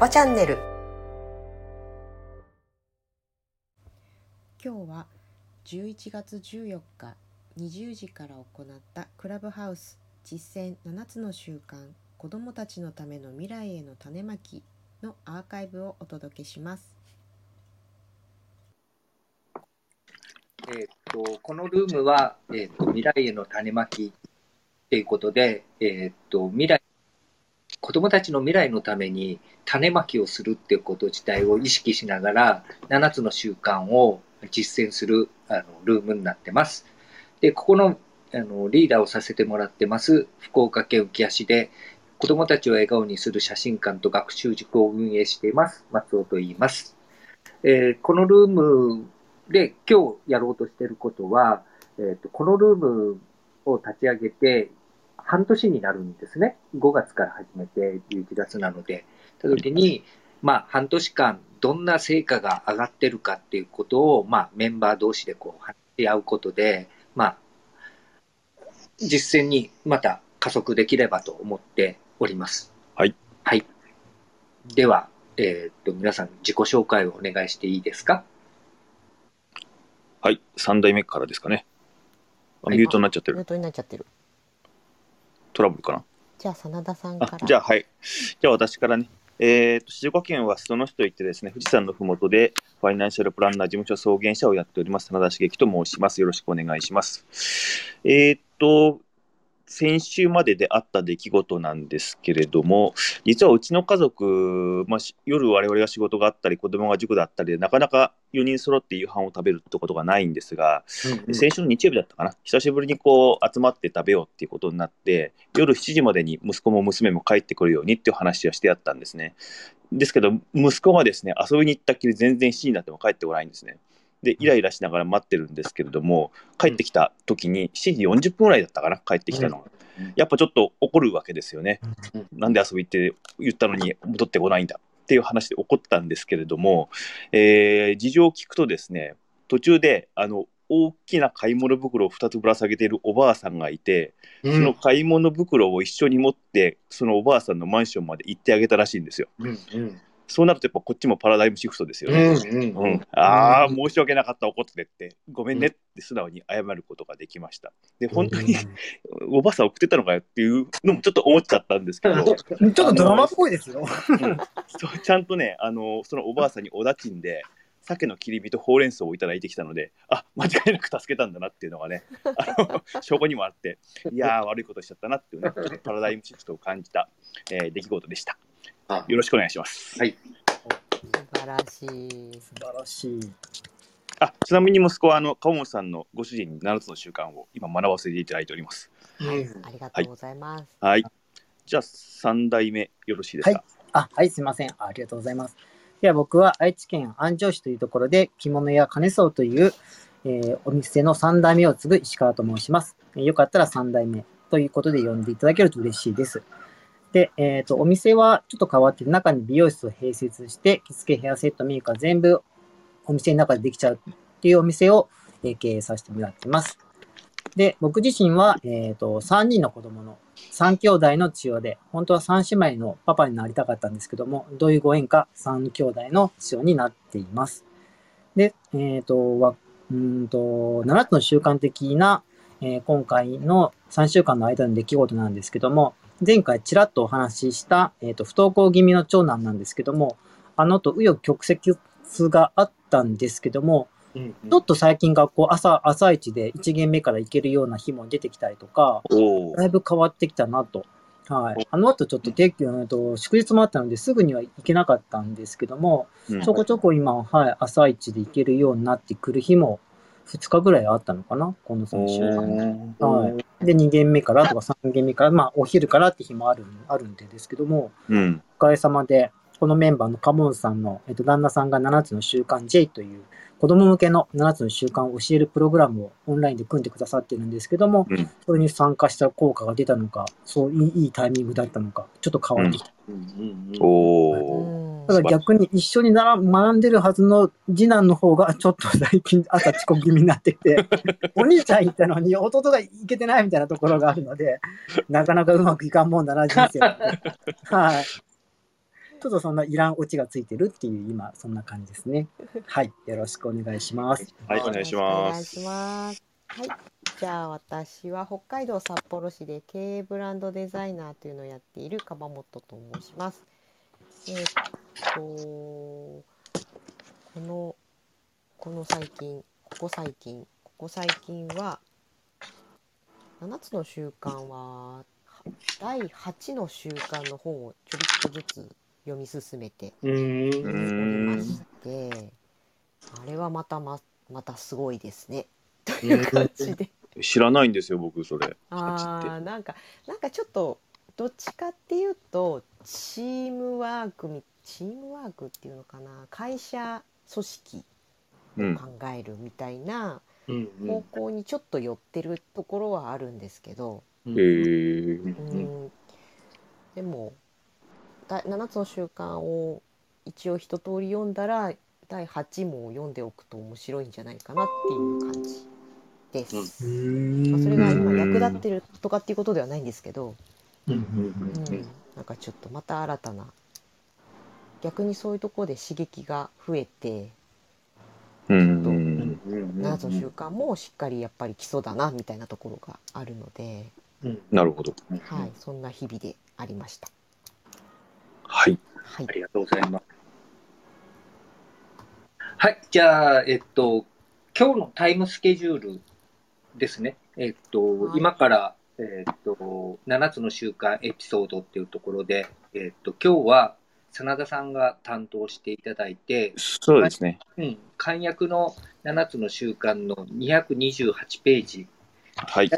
カバチャンネル今日は11月14日20時から行ったクラブハウス実践7つの習慣子どもたちのための未来への種まきのアーカイブをお届けします。えーっと、このルームは、えーっと、未来への種まきっていうことで、えーっと、未来、子供たちの未来のために種まきをするっていうこと自体を意識しながら、7つの習慣を実践するあのルームになってます。で、ここのあのリーダーをさせてもらってます、福岡県浮足で、子供たちを笑顔にする写真館と学習塾を運営しています、松尾と言います。えーこのルームで、今日やろうとしていることは、えっ、と、このルームを立ち上げて、半年になるんですね。5月から始めて11月なので。た時に、まあ、半年間、どんな成果が上がってるかっていうことを、まあ、メンバー同士でこう、話し合うことで、まあ、実践にまた加速できればと思っております。はい。はい。では、えっ、と、皆さん自己紹介をお願いしていいですか？はい、3代目からですかね。ミュートになっちゃってる。ミュートになっちゃってる。トラブルかな。じゃあ真田さんから。あじゃあ、はい。じゃあ、私からね。えーと、静岡県は裾野市といってですね、富士山のふもとで、ファイナンシャルプランナー事務所創業者をやっております、真田茂樹と申します。よろしくお願いします。えーと、先週までであった出来事なんですけれども、実はうちの家族、まあ、し夜我々が仕事があったり、子供が塾だったりで、なかなか4人揃って夕飯を食べるってことがないんですが、先週の日曜日だったかな、久しぶりにこう集まって食べようっていうことになって、夜7時までに息子も娘も帰ってくるようにっていう話はしてあったんですね。ですけど、息子がですね、遊びに行ったっきり全然7時になっても帰ってこないんですね。で、イライラしながら待ってるんですけれども、帰ってきた時に7時40分ぐらいだったかな、帰ってきたのがうん。やっぱちょっと怒るわけですよねうん。なんで遊び行って言ったのに戻ってこないんだっていう話で怒ったんですけれども、えー事情を聞くとですね、途中であの大きな買い物袋を2つぶら下げているおばあさんがいて、うんその買い物袋を一緒に持って、そのおばあさんのマンションまで行ってあげたらしいんですよ。うんうんそうなると、やっぱこっちもパラダイムシフトですよね。うんうんうん、ああ、申し訳なかった、怒っててって、ごめんねって素直に謝ることができました。で、本当に、おばあさん送ってたのかよっていうのもちょっと思っちゃったんですけど、ちょっとドラマっぽいですよ。そうちゃんとね、あのそのおばあさんにおだちんで、鮭の切り身とほうれん草をいただいてきたので、あ間違いなく助けたんだなっていうのがね、あの 証拠にもあって、いやー、悪いことしちゃったなっていうね、パラダイムシフトを感じた、えー出来事でした。あよろしくお願いします。はい素晴らしい。素晴らしい。あちなみに息子はあの川本さんのご主人に7つの習慣を今学ばせていただいております。ありがとうございます。はい。じゃあ3代目よろしいですか？はいあ、はい、すみません。ありがとうございます。では僕は愛知県安城市というところで着物屋金荘という、えーお店の3代目を継ぐ石川と申します。えーよかったら3代目ということで呼んでいただけると嬉しいです。で、えっ、と、お店はちょっと変わって中に美容室を併設して、着付けヘアセットメーカー全部お店の中でできちゃうっていうお店を、え経営させてもらってます。で、僕自身は、えっ、と、3人の子供の3兄弟の千代で、本当は3姉妹のパパになりたかったんですけども、どういうご縁か3兄弟の千代になっています。で、えっ、と、わうんと、7つの習慣的な、えー今回の3週間の間の出来事なんですけども、前回ちらっとお話しした、えっ、と、不登校気味の長男なんですけども、あのと紆余曲折があったんですけども、うんちょっと最近学校朝、朝一で1限目から行けるような日も出てきたりとか、だいぶ変わってきたなと。はい。あの後ちょっと定期、えっと、祝日もあったのですぐには行けなかったんですけども、うんちょこちょこ今、はい、朝一で行けるようになってくる日も2日ぐらいあったのかな？この3週間。おはい。で、2限目からとか3限目から、まあ、お昼からって日もあるあるんでですけども、うん。おかげさまで、このメンバーのカモンさんの、えっと、旦那さんが7つの習慣 J という、子供向けの7つの習慣を教えるプログラムをオンラインで組んでくださってるんですけども、うんそれに参加した効果が出たのか、そういいいいタイミングだったのか、ちょっと変わってきた。うんうんうんおお。うんただ逆に一緒になら学んでるはずの次男の方がちょっと最近朝遅刻気味になってきて、お兄ちゃん行ったのに弟が行けてないみたいなところがあるので、なかなかうまくいかんもんだな、人生。はい。ちょっとそんないらんオチがついてるっていう今そんな感じですね。はい、よろしくお願いします。はい、お願いしまお願いす。します。はい。じゃあ私は北海道札幌市で経営ブランドデザイナーというのをやっている鎌本と申します。えーっとこのこの最近ここ最近ここ最近は7つの習慣は第8の習慣の本をちょびっとずつ読み進めて。おりまして、あれはまたままたすごいですね。という感じで、知らないんですよ、僕、それ。ああなんかなんかちょっとどっちかっていうとチームワークみチームワークっていうのかな？会社組織うん。を考えるみたいなうん方向にちょっと寄ってるところはあるんですけど、へえ。うん。でもだ7つの習慣を一応一通り読んだら第8も読んでおくと面白いんじゃないかなっていう感じです。まあ、それが今役立ってるとかっていうことではないんですけど、うん。うん、なんかちょっとまた新たな逆にそういうところで刺激が増えてうん。7つの習慣もしっかりやっぱり基礎だなみたいなところがあるので、なるほど。はい、そんな日々でありました。はい。はいあ、りがとうございます。はい、じゃあ、えっと、今日のタイムスケジュールですね。えっと、はい今から、えっと、7つの習慣エピソードっていうところで、えっと、今日は、真田さんが担当していただいて、そうですね。うん、簡約の7つの習慣の228ページ、はい。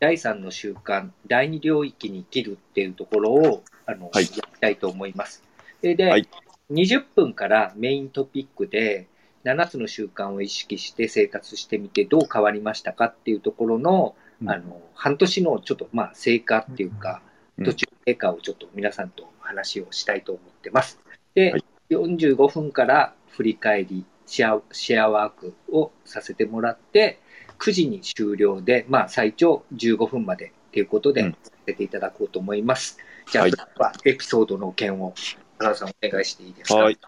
第3の習慣、第2領域に生きるっていうところを、あの、はいやりたいと思います。で、ではい20分からメイントピックで、7つの習慣を意識して生活してみてどう変わりましたかっていうところの、うんあの、半年のちょっと、まあ、成果っていうか、うん途中経過をちょっと皆さんと話をしたいと思ってます。で、はい45分から振り返り、シェア、シェアワークをさせてもらって、9時に終了で、まあ、最長15分までということで、うんさせていただこうと思います。じゃあ、はいではエピソードの件を、原田さんお願いしていいですか？はい。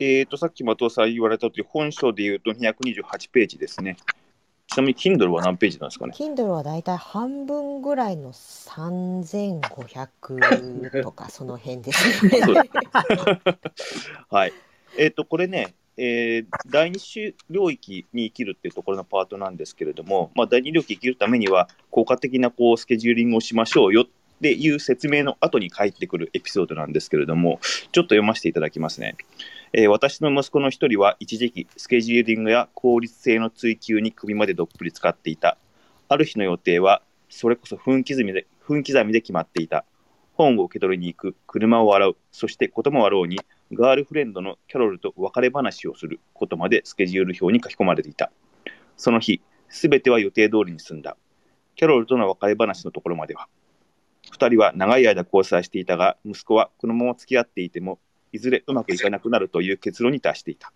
えっ、と、さっき松尾さん言われた通り、本書で言うと228ページですね。ちなみに Kindle は何ページなんですかね？Kindle はだいたい半分ぐらいの3500 とかその辺ですね。はい。えっ、と、これね、えー第二種領域に生きるっていうところのパートなんですけれども、まあ、第二領域生きるためには、効果的なこうスケジューリングをしましょうよっていう説明の後に返ってくるエピソードなんですけれども、ちょっと読ませていただきますね。えー私の息子の一人は一時期スケジューリングや効率性の追求に首までどっぷり使っていた。ある日の予定はそれこそ分刻みで分刻みで決まっていた。本を受け取りに行く、車を洗う、そしてこともあろうにガールフレンドのキャロルと別れ話をすることまでスケジュール表に書き込まれていた。その日、すべては予定通りに済んだ。キャロルとの別れ話のところまでは。二人は長い間交際していたが、息子はこのまま付き合っていても、いずれうまくいかなくなるという結論に達していた。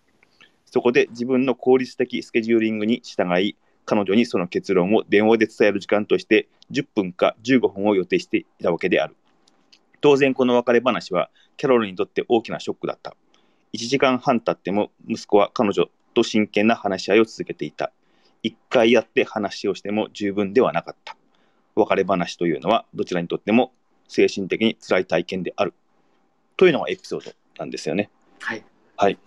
そこで自分の効率的スケジューリングに従い、彼女にその結論を電話で伝える時間として10分か15分を予定していたわけである。当然この別れ話はキャロルにとって大きなショックだった。1時間半経っても息子は彼女と真剣な話し合いを続けていた。1回やって話をしても十分ではなかった。別れ話というのはどちらにとっても精神的に辛い体験である。というのがエピソードなんですよね。はい。はい。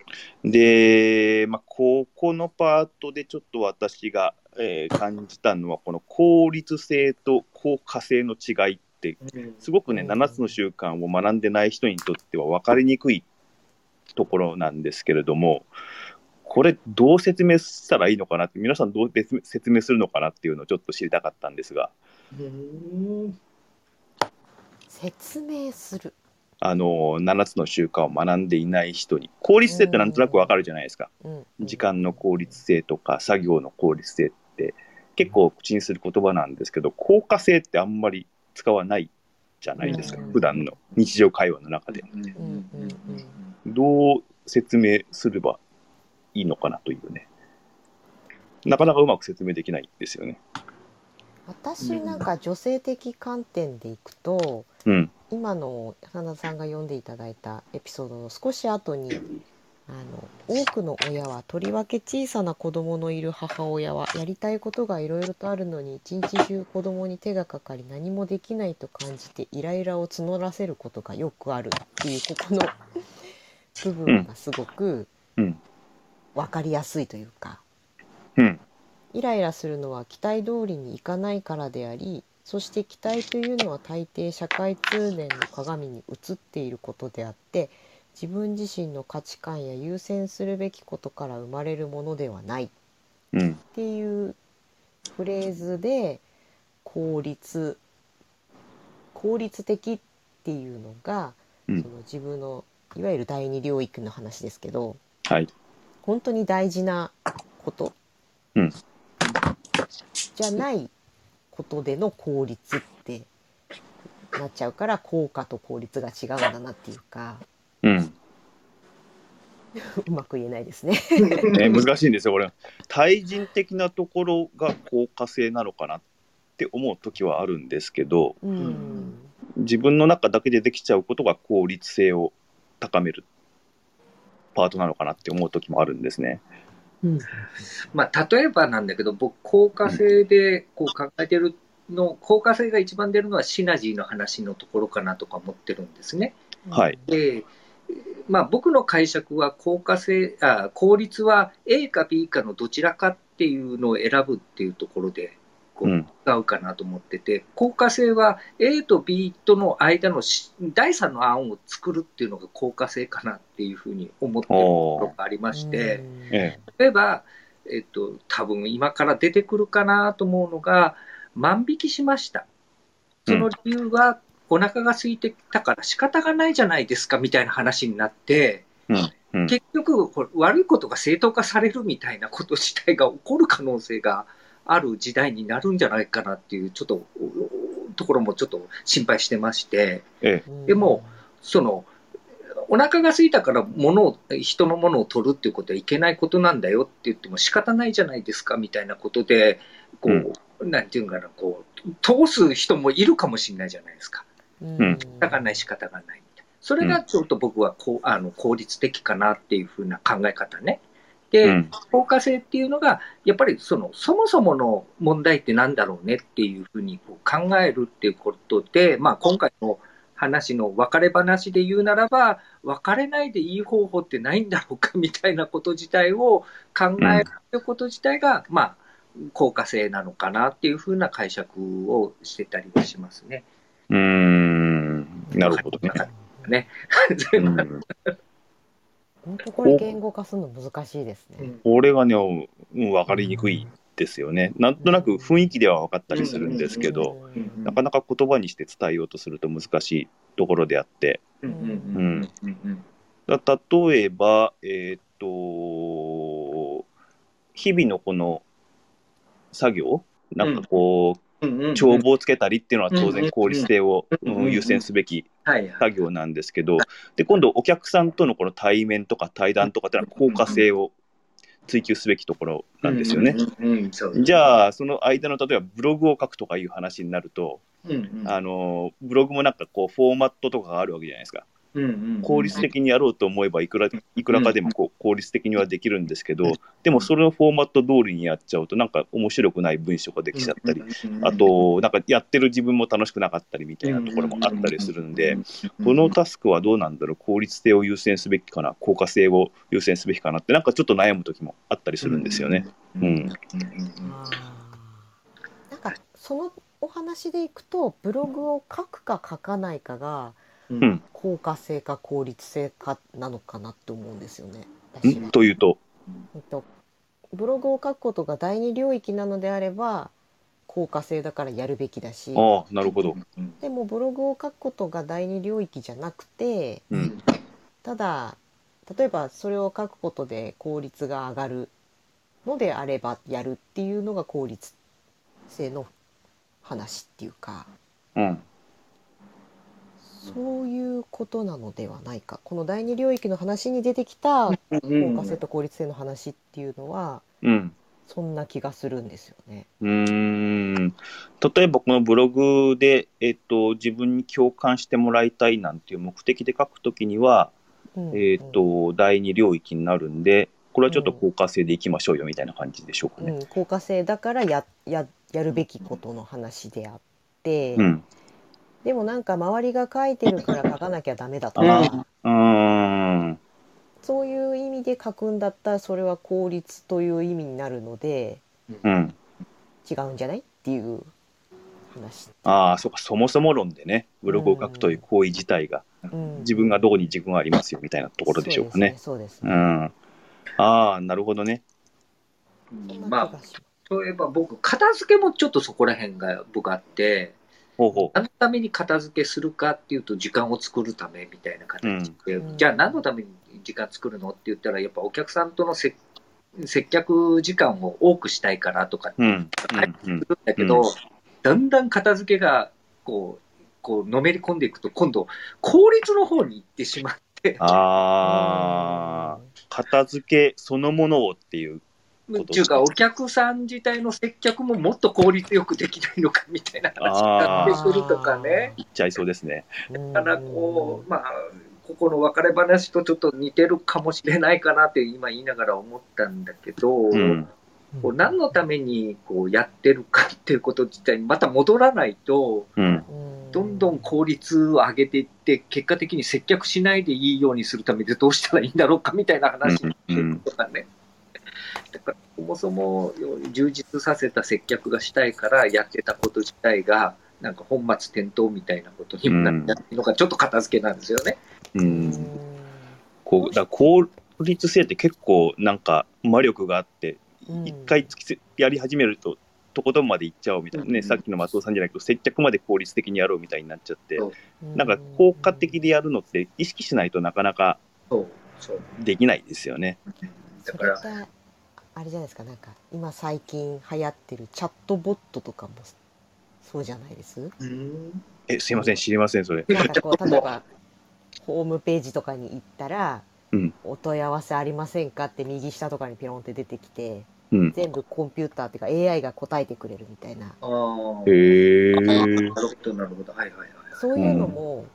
で、まあ、ここのパートでちょっと私が、えー感じたのは、この効率性と効果性の違いって、すごくね、うん7つの習慣を学んでない人にとっては分かりにくいところなんですけれども、これ、どう説明したらいいのかなって、皆さんどう別説明するのかなっていうのをちょっと知りたかったんですが、うん説明する。あの7つの習慣を学んでいない人に、効率性ってなんとなく分かるじゃないですか。うん、時間の効率性とか作業の効率性って結構口にする言葉なんですけど効果性ってあんまり使わないじゃないですか、うん。普段の日常会話の中で。うんうんどう説明すればいいのかなというね。なかなかうまく説明できないんですよね。私なんか女性的観点でいくと、うん今の真田さんが読んでいただいたエピソードの少し後にあの多くの親はとりわけ小さな子供のいる母親はやりたいことがいろいろとあるのに一日中子供に手がかかり何もできないと感じてイライラを募らせることがよくあるっていうここの部分がすごくうん分かりやすいというか。うん。イライラするのは期待通りにいかないからでありそして期待というのは大抵社会通念の鏡に映っていることであって自分自身の価値観や優先するべきことから生まれるものではないっうん。ていうフレーズで効率効率的っていうのが、うんその自分のいわゆる第二領域の話ですけどはい。本当に大事なこと、うんじゃないことでの効率ってなっちゃうから効果と効率が違うんだなっていうかうん。うまく言えないですね。ね、難しいんですよ、これ。対人的なところが効果性なのかなって思う時はあるんですけど、うん自分の中だけでできちゃうことが効率性を高めるパートなのかなって思う時もあるんですね。うん。まあ、例えばなんだけど、僕、効果性でこう考えてるの、効果性が一番出るのはシナジーの話のところかなとか思ってるんですね。はい。で、まあ、僕の解釈は効果性あ、効率は A か B かのどちらかっていうのを選ぶっていうところで、こう。うん使うかなと思ってて、効果性は A と B との間のし第三の案を作るっていうのが効果性かなっていうふうに思ってるところがありまして、例えば、えっと、多分今から出てくるかなと思うのが、万引きしました。その理由は、お腹が空いてきたから仕方がないじゃないですかみたいな話になって、うん。うん。結局、これ悪いことが正当化されるみたいなこと自体が起こる可能性がある時代になるんじゃないかなっていう、ちょっと、おところもちょっと心配してまして、えでもその、お腹が空いたから物を、人のものを取るっていうことはいけないことなんだよって言っても仕方ないじゃないですかみたいなことで、こう、なんていうかな、こう、通す人もいるかもしれないじゃないですか。うん仕方がない仕方がないみたいな。それがちょっと僕はこう、あの、効率的かなっていうふうな考え方ね。で、うん。効果性っていうのが、やっぱりその、そもそもの問題ってなんだろうねっていうふうにこう考えるっていうことで、まあ今回の話の別れ話で言うならば、別れないでいい方法ってないんだろうか みたいなこと自体を考えるってこと自体が、まあ、効果性なのかなっていうふうな解釈をしてたりはしますね。うーん。なるほどね。ね。うん。本当これ言語化するの難しいですね。これがね、うん、分かりにくいですよね。なんとなく雰囲気では分かったりするんですけど、うんなかなか言葉にして伝えようとすると難しいところであって、うんうんうんうんだ例えば、えーっと、日々のこの作業、なんかこうんうんう、帳簿をつけたりっていうのは当うん然効率性を優先すべき。作業なんですけど、で、今度お客さんとのこの対面とか対談とかっていうのは効果性を追求すべきところなんですよね。じゃあ、その間の例えばブログを書くとかいう話になると、うんうんあのブログもなんかこうフォーマットとかがあるわけじゃないですか。うんうん効率的にやろうと思えばいくらいくらかでもこう効率的にはできるんですけど、でもそれをフォーマット通りにやっちゃうとなんか面白くない文章ができちゃったり、あ、となんかやってる自分も楽しくなかったりみたいなところもあったりするんで、このタスクはどうなんだろう？効率性を優先すべきかな？効果性を優先すべきかな？ってなんかちょっと悩む時もあったりするんですよね。うんなんかそのお話でいくとブログを書くか書かないかがうんうん。効果性か効率性かなのかなって思うんですよね。私は。んというと、えっとブログを書くことが第二領域なのであれば効果性だからやるべきだし。ああ、なるほど。でもブログを書くことが第二領域じゃなくてうん、ただ例えばそれを書くことで効率が上がるのであればやるっていうのが効率性の話っていうか。うん、そういうことなのではないかこの第二領域の話に出てきた効果性と効率性の話っていうのはうん、そんな気がするんですよね。うーん。例えばこのブログで、えっと、自分に共感してもらいたいなんていう目的で書くときには、うんえっ、と、第二領域になるんで、これはちょっと効果性でいきましょうよみたいな感じでしょうかね。うん、効果性だからやややるべきことの話であって、うん。でもなんか周りが書いてるから書かなきゃダメだとあか、うーん。そういう意味で書くんだったらそれは効率という意味になるのでうん。違うんじゃないっていう話。ああ、そうか、そもそも論でね、ブログを書くという行為自体が、うん、自分がどこに自分がありますよみたいなところでしょうかね。そうですね。うん。ああ、なるほどねまあ、そういえば僕、片付けもちょっとそこら辺が僕あって、ほうほ何のために片付けするかっていうと、時間を作るためみたいな形で、うん。じゃあ何のために時間作るのって言ったら、やっぱお客さんとのせ接客時間を多くしたいからとかって言うん。だけど、うん。だんだん片付けがこう、こうのめり込んでいくと、今度、効率の方に行ってしまって、ああ、片付けそのものをっていう。っていうか、お客さん自体の接客ももっと効率よくできないのかみたいな話になってくるとかね。言っちゃいそうですね。うんだからこう、まあ、ここの別れ話とちょっと似てるかもしれないかなって今言いながら思ったんだけど、うん。こう何のためにこうやってるかっていうこと自体にまた戻らないと、うん。うんどんどん効率を上げていって、結果的に接客しないでいいようにするためにどうしたらいいんだろうかみたいな話とかね。だから、そもそも充実させた接客がしたいからやってたこと自体が、なんか本末転倒みたいなことになってるのがちょっと片付けなんですよね。う。効率性って結構なんか魔力があって、うん一回突きせやり始めると、とことんまでいっちゃおうみたいなね、うんさっきの松尾さんじゃないけど、接客まで効率的にやろうみたいになっちゃって、そうなんか効果的でやるのって意識しないとなかなかそう、そう。できないですよね。だから、あれじゃないですかなんか今最近流行ってるチャットボットとかもそうじゃないです？うん。え、すいません、知りません、それ。なんかこう 例えばホームページとかに行ったら、うんお問い合わせありませんかって右下とかにピロンって出てきてうん。全部コンピューターっていうか AI が答えてくれるみたいなああ。へえ。なるほど、なるほど。はいはいはい。そういうのも、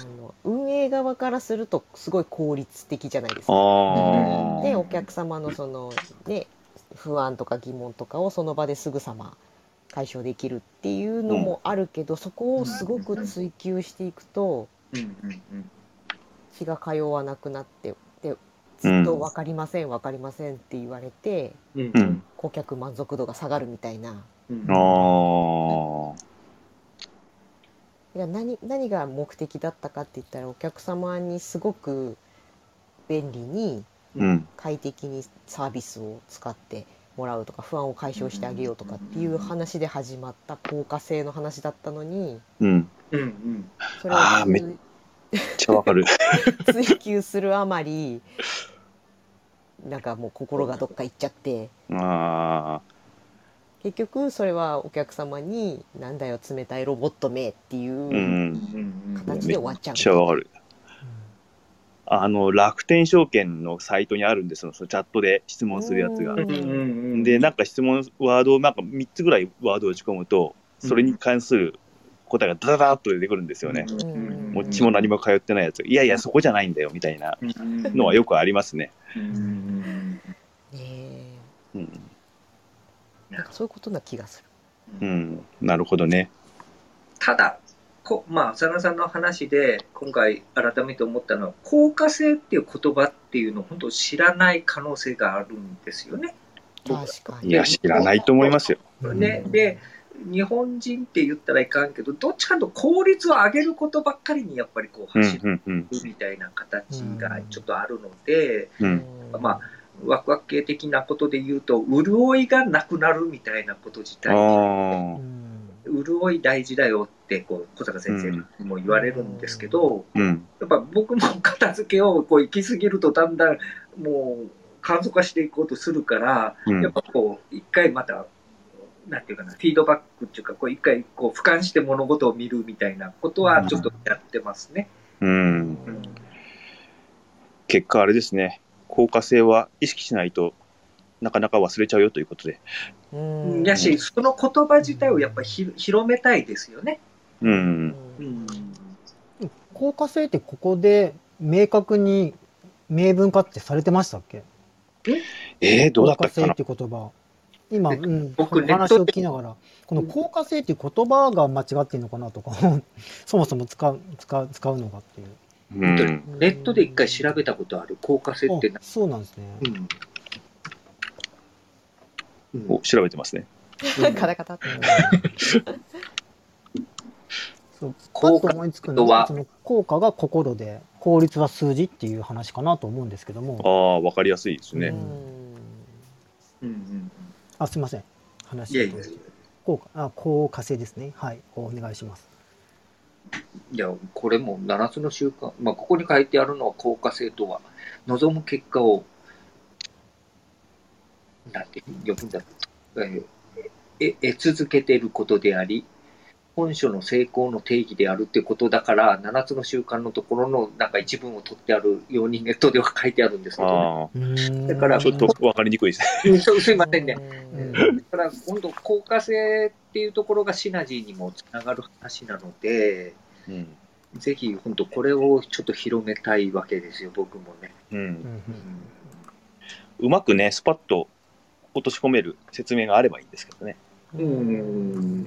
あの運営側からするとすごい効率的じゃないですか。でお客様のそのね不安とか疑問とかをその場ですぐさま解消できるっていうのもあるけど、そこをすごく追求していくとうんうんうん。血が通わなくなってでずっと「分かりません分かりません」って言われて。顧客満足度が下がるみたいな。うんああ。いや何何が目的だったかって言ったらお客様にすごく便利にうん。快適にサービスを使ってもらうとか不安を解消してあげようとかっていう話で始まった効果性の話だったのにうん。うんうん。それをめっめっちゃわかる。追求するあまりなんかもう心がどっか行っちゃってああ。結局それはお客様に「なんだよ冷たいロボットめ」っていう形で終わっちゃうめっちゃわかる。あの、楽天証券のサイトにあるんですよ、そのチャットで質問するやつがう。んうんで、なんか質問、ワードを、なんか3つぐらいワードを打ち込むと、それに関する答えがダダダーッと出てくるんですよね。うんもっちも何も通ってないやつ。いやいや、そこじゃないんだよ、みたいなのはよくありますね。うんねえうん。なんかそういうことな気がする。うん。なるほどね。ただ、こまあ、佐野さんの話で、今回改めて思ったのは、効果性っていう言葉っていうのを本当知らない可能性があるんですよね。確かに。いや、知らないと思いますよ。ね、で、日本人って言ったらいかんけど、どっちかというと効率を上げることばっかりにやっぱりこううん、走るうん、うん。みたいな形がちょっとあるので、うん。まあ、ワクワク系的なことで言うと、潤いがなくなるみたいなこと自体、潤い大事だよって、こう、小坂先生にも言われるんですけど、あ。うん。やっぱ僕も片付けをこう行き過ぎるとだんだんもう簡素化していこうとするから、うんやっぱこう、一回また、なんていうかな、フィードバックっていうか、こう一回こう俯瞰して物事を見るみたいなことはちょっとやってますね。うん。結果あれですね。効果性は意識しないとなかなか忘れちゃうよということで。うんやし、その言葉自体をやっぱりひ広めたいですよね。うん。うん。効果性ってここで明確に明文化ってされてましたっけ？えー、どうだったかな？効果性っていう言葉。今、えうん、僕話を聞きながら、この効果性っていう言葉が間違ってるのかなとか、そもそも使う、使う、使うのかっていう。うん。ネットで一回調べたことある効果性ってなあ、そうなんですね。うん。うんお調べてますね。カタカタって。そう、パ効果ッと思いつくのは、はその効果が心で、効率は数字っていう話かなと思うんですけどあも。あ、わかりやすいですね。うんうんうんあ、すみません。話いやいやいや効果、あ、効果性ですね。はい。お願いします。いや、これも7つの習慣、まあ、ここに書いてあるのは効果性とは、望む結果を、なんて読むんだろう、え得続けていることであり、本書の成功の定義であるってことだから、7つの習慣のところのなんか一文を取ってあるようにネットでは書いてあるんですけど、ね、だからあ、ちょっとわかりにくいですね。うん。そうすいませんね。うん。だから今度、効果性っていうところがシナジーにもつながる話なので、うん。ぜひ本当これをちょっと広めたいわけですよ、僕もね。う。うんんうまくね、スパッと落とし込める説明があればいいんですけどね。うん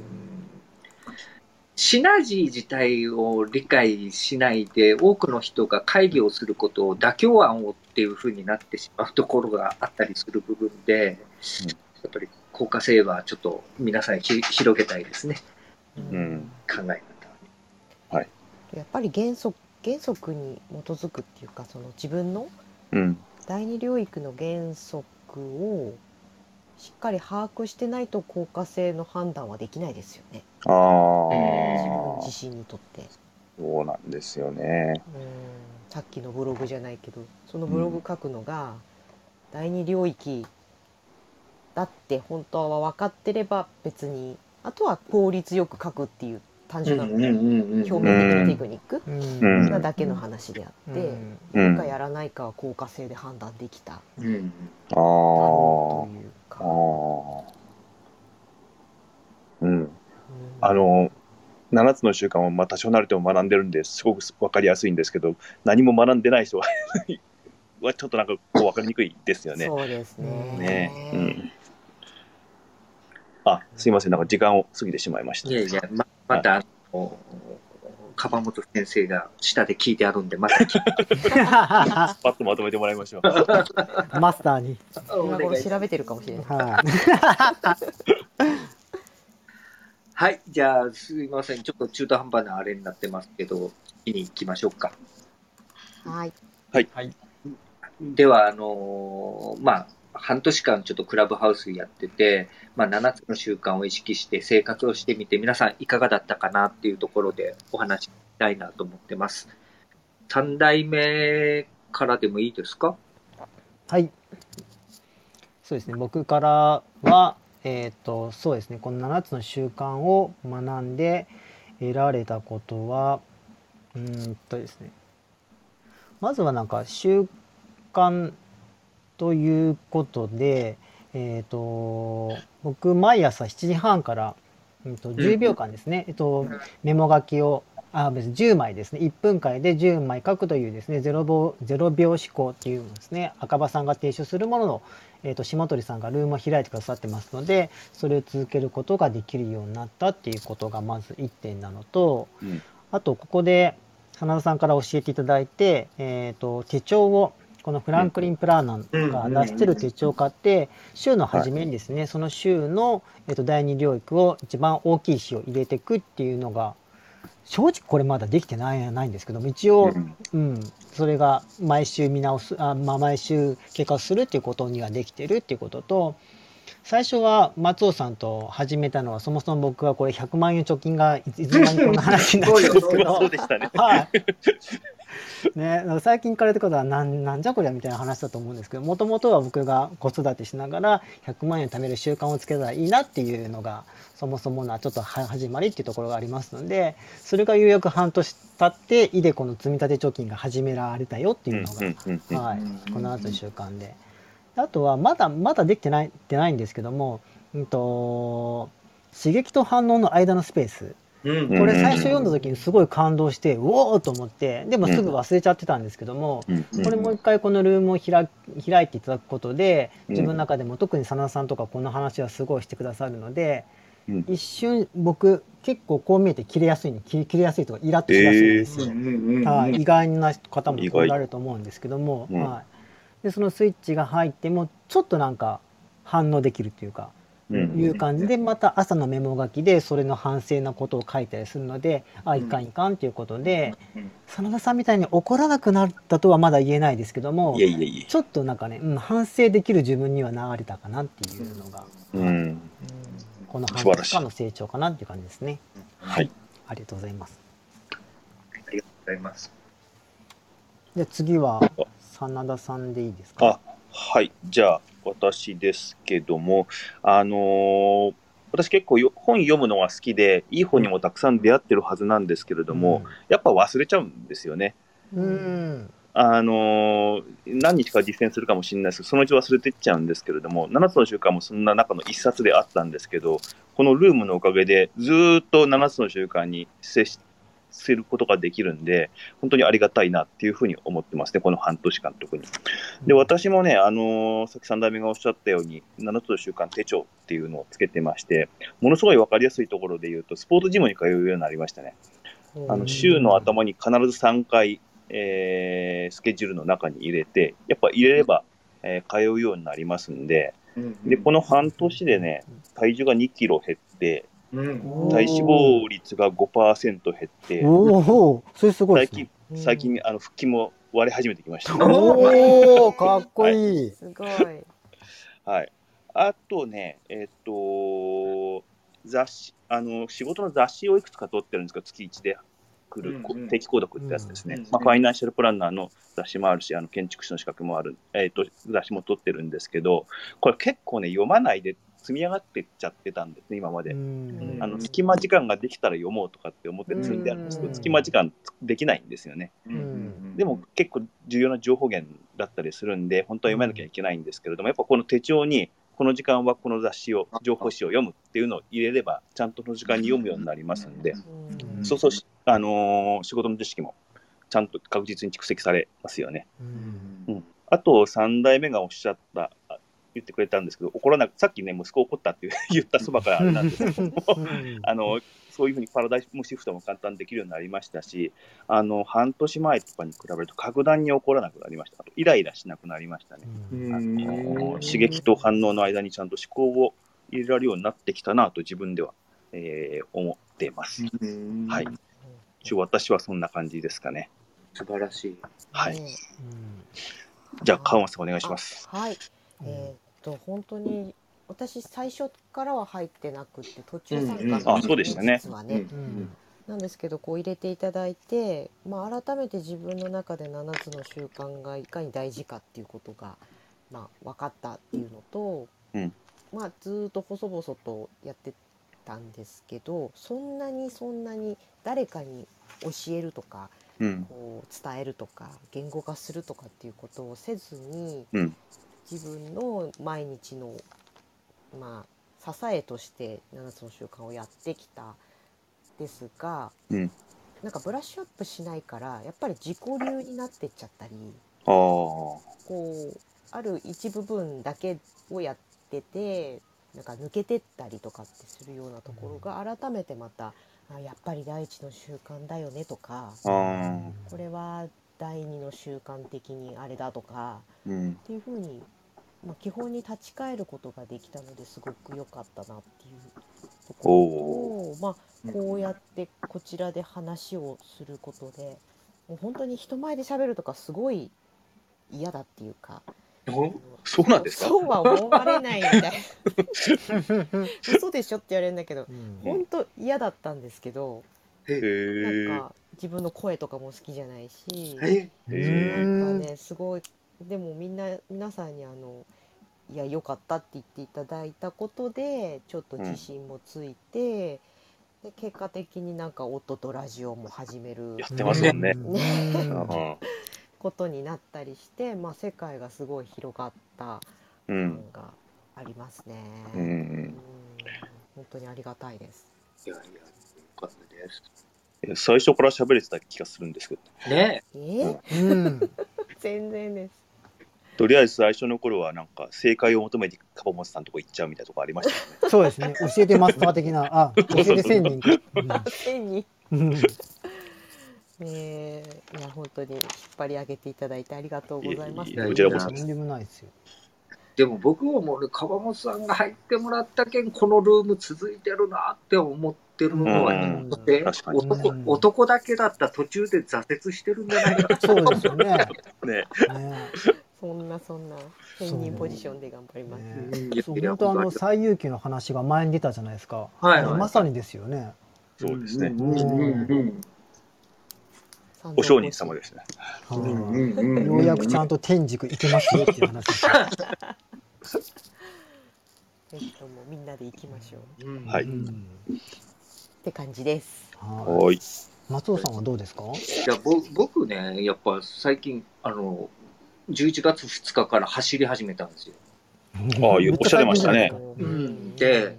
シナジー自体を理解しないで、多くの人が会議をすることを妥協案をっていうふうになってしまうところがあったりする部分で、うんやっぱり効果性はちょっと皆さんひ広げたいですね、うん考えやっぱり原則原則に基づくっていうかその自分のうん。第二領域の原則をしっかり把握してないと効果性の判断はできないですよねあ自分あ、自身にとって。そうなんですよね。うんさっきのブログじゃないけどそのブログ書くのが第二領域だって本当は分かってれば別にあとは効率よく書くっていう単純な表面的なテクニックなだけの話であって、うんうん。あやるかやらないかは効果性で判断できたうんあだろうというか。ああ。うん。うんあの、7つの習慣をまあ多少なりとも学んでるんですごく分かりやすいんですけど、何も学んでない人は はちょっとなんかこう分かりにくいですよね。そうですね。ねうん。あ、すいません、なんか時間を過ぎてしまいました。いやいや、ままた、あの、樺本先生が下で聞いてあるんで、また聞いて パッとまとめてもらいましょう。マスターに。今頃調べてるかもしれない。はい。はい、じゃあ、すいません。ちょっと中途半端なあれになってますけど、次に行きましょうか。はい。では、あのーまあ、半年間ちょっとクラブハウスやってて、まあ、7つの習慣を意識して生活をしてみて、皆さんいかがだったかなっていうところでお話ししたいなと思ってます。3代目からでもいいですか？はい。そうですね。僕からは、えっ、と、そうですね。この7つの習慣を学んで得られたことは、うんとですね。まずはなんか習慣ということで、えっ、と、僕毎朝7時半から、うんと10秒間ですね、えっと、メモ書きをあ別に10枚ですね。1分間で10枚書くというですね0秒 ,0 秒思考っていうのですね赤羽さんが提唱するものの、えー、と下鳥さんがルームを開いてくださってますのでそれを続けることができるようになったっていうことがまず1点なのと、うん。あとここで真田さんから教えていただいて、えー、と手帳をこのフランクリン・プラーナーが出してる手帳を買って週の初めにですね、その週の、えー、と第二領域を一番大きい詩を入れていくっていうのが正直これまだできてないないんですけども一応、うん。うん、それが毎週見直すあ、まあ、毎週経過するっていうことにはできてるっていうことと最初は松尾さんと始めたのはそもそも僕はこれ100万円貯金がいいつの間にこんな話になっんですけど。そうでしたね。はい。ね、最近からってことはなんなんじゃこりゃみたいな話だと思うんですけどもともとは僕が子育てしながら100万円貯める習慣をつけたらいいなっていうのがそもそもなちょっと始まりっていうところがありますのでそれがようやく半年経ってイデコの積み立て貯金が始められたよっていうのが、はい、この後の習慣で。あとはまだまだできてないてないんですけども、うんと刺激と反応の間のスペースうん。これ最初読んだ時にすごい感動して、うおーと思ってでもすぐ忘れちゃってたんですけども、うんこれもう一回このルームを開開いていただくことでうん。自分の中でも特に真田さんとかこの話はすごいしてくださるので、うん。一瞬僕結構こう見えて切れやすいね切切れやすいとかイラッとしやすいんですよ。はい、意外な方もおられると思うんですけども、うんはい、でそのスイッチが入ってもちょっとなんか反応できるというか、うんいう感じでまた朝のメモ書きでそれの反省なことを書いたりするのであいかんいかんということでうん真田さんみたいに怒らなくなったとはまだ言えないですけどもいえいえいえ。ちょっとなんかね、うん、反省できる自分にはなれたかなっていうのが、うん。この半年間の成長かなっていう感じですね。はい。ありがとうございます。ありがとうございます。で次は真田さんでいいですか？あ、はい。じゃあ、私ですけども、あのー私結構よ本読むのが好きで、いい本にもたくさん出会ってるはずなんですけれども、やっぱ忘れちゃうんですよね。うん、うんあのー何日か実践するかもしれないですけど、そのうち忘れていっちゃうんですけれども、7つの習慣もそんな中の一冊であったんですけど、このルームのおかげで、ずーっと7つの習慣に接しすることができるんで、本当にありがたいなっていうふうに思ってますね、この半年間特に。で、私もね、あのーさっき三代目がおっしゃったように、7つの習慣手帳っていうのをつけてまして、ものすごいわかりやすいところで言うと、スポーツジムに通うようになりましたね。あの週の頭に必ず3回、えースケジュールの中に入れて、やっぱ入れれば、えー通うようになりますんで、で、この半年でね、体重が2キロ減って、うん体脂肪率が5%減って、おお、それすごいね近、最近、あの、腹筋も割れ始めてきました。おお、かっこいい。すごい。はい。あとね、えっと、雑誌、あの、仕事の雑誌をいくつか取ってるんですけど、月1で来る、こうんうん定期購読ってやつですね。うんまあ、ファイナンシャルプランナーの雑誌もあるし、あの、建築士の資格もある、えっと、雑誌も取ってるんですけど、これ結構ね、読まないで積み上がってっちゃってたんですね、今まで。うん。あの、隙間時間ができたら読もうとかって思って積んであるんですけど、うん隙間時間できないんですよね。んでも結構重要な情報源だったりするんで、本当は読まなきゃいけないんですけれども、やっぱこの手帳に、この時間はこの雑誌を、情報誌を読むっていうのを入れれば、ちゃんとその時間に読むようになりますんで、うん。そうそうし、あのー仕事の知識もちゃんと確実に蓄積されますよね。うん。あと、3代目がおっしゃった、あ言ってくれたんですけど、怒らなく、さっきね、息子怒ったって 言ったそばからあれなんですけども、あの、そういうふうにパラダイムシフトも簡単にできるようになりましたし、あの、半年前とかに比べると格段に怒らなくなりました。あとイライラしなくなりましたね。あの刺激と反応の間にちゃんと思考を入れられるようになってきたなと自分では、えー思っています。はい。一応私はそんな感じですかね。素晴らしい。はい。ねじゃあ、川本さんお願いします。あはい。えーっと本当に私最初からは入ってなくて途中参加うん。うんそうでしたね。実はね。うん。なんですけどこう入れていただいて、まあ、改めて自分の中で7つの習慣がいかに大事かっていうことが、まあ、分かったっていうのと、うん。まあ、ずーっと細々とやってたんですけどそんなにそんなに誰かに教えるとかうん。こう伝えるとか言語化するとかっていうことをせずに、うん自分の毎日の、まあ、支えとして7つの習慣をやってきたですが、うんなんかブラッシュアップしないからやっぱり自己流になってっちゃったり。こうある一部分だけをやっててなんか抜けてったりとかってするようなところが改めてまたあやっぱり第一の習慣だよねとか。これは第二の習慣的にあれだとかうん。っていうふうに、まあ、基本に立ち返ることができたのですごく良かったなっていうところと、まあ、こうやってこちらで話をすることでもう本当に人前で喋るとかすごい嫌だっていうか。そうなんですか？そうは思われないみたいな。嘘でしょって言われるんだけど本当嫌だったんですけどへなんえ。か自分の声とかも好きじゃないしなんかねすごいでもみんな皆さんにあのいや良かったって言っていただいたことでちょっと自信もついて、で結果的になんか夫とラジオも始めるやってますもんね。ねうん ことになったりして、まあ、世界がすごい広がったうん。がありますね。ううんん。本当にありがたいです。いやいや、よかったです。え最初から喋れてた気がするんですけど、ねえ？ーうん。全然です。とりあえず最初の頃はなんか正解を求めてカバモスさんとこ行っちゃうみたいなとこありましたよね。そうですね。教えてマスター的な、あ、教えて千人か。千に。うん。ねえいや本当に引っ張り上げていただいてありがとうございます。いえいえこちらこそとんでもないですよ。でも僕ももうね、川本さんが入ってもらったけん、このルーム続いてるなって思ってるのは、男うん男だけだったら途中で挫折してるんじゃないかな。そうですよね。ねねそんなそんな千人ポジションで頑張ります。ねそう本当あの最有機の話が前に出たじゃないですか。はいはいまさにですよね。そうですね。うんうんうん三お商人様ですね。ようやくちゃんと天竺行けますよっていう話ですよ。ぜひともみんなで行きましょううんはいうんって感じです。ははい。い。松尾さんはどうですか？いやぼ僕ね、やっぱ最近、あの、11月2日から走り始めたんですよ。ああおっしゃってましたねうんで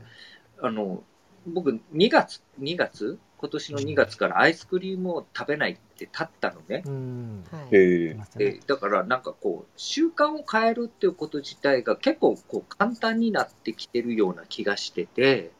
あの、僕、2月、2月？今年の2月からアイスクリームを食べないって立ったのね。うん。はい。えだからなんかこう、習慣を変えるっていうこと自体が結構こう簡単になってきてるような気がしてて、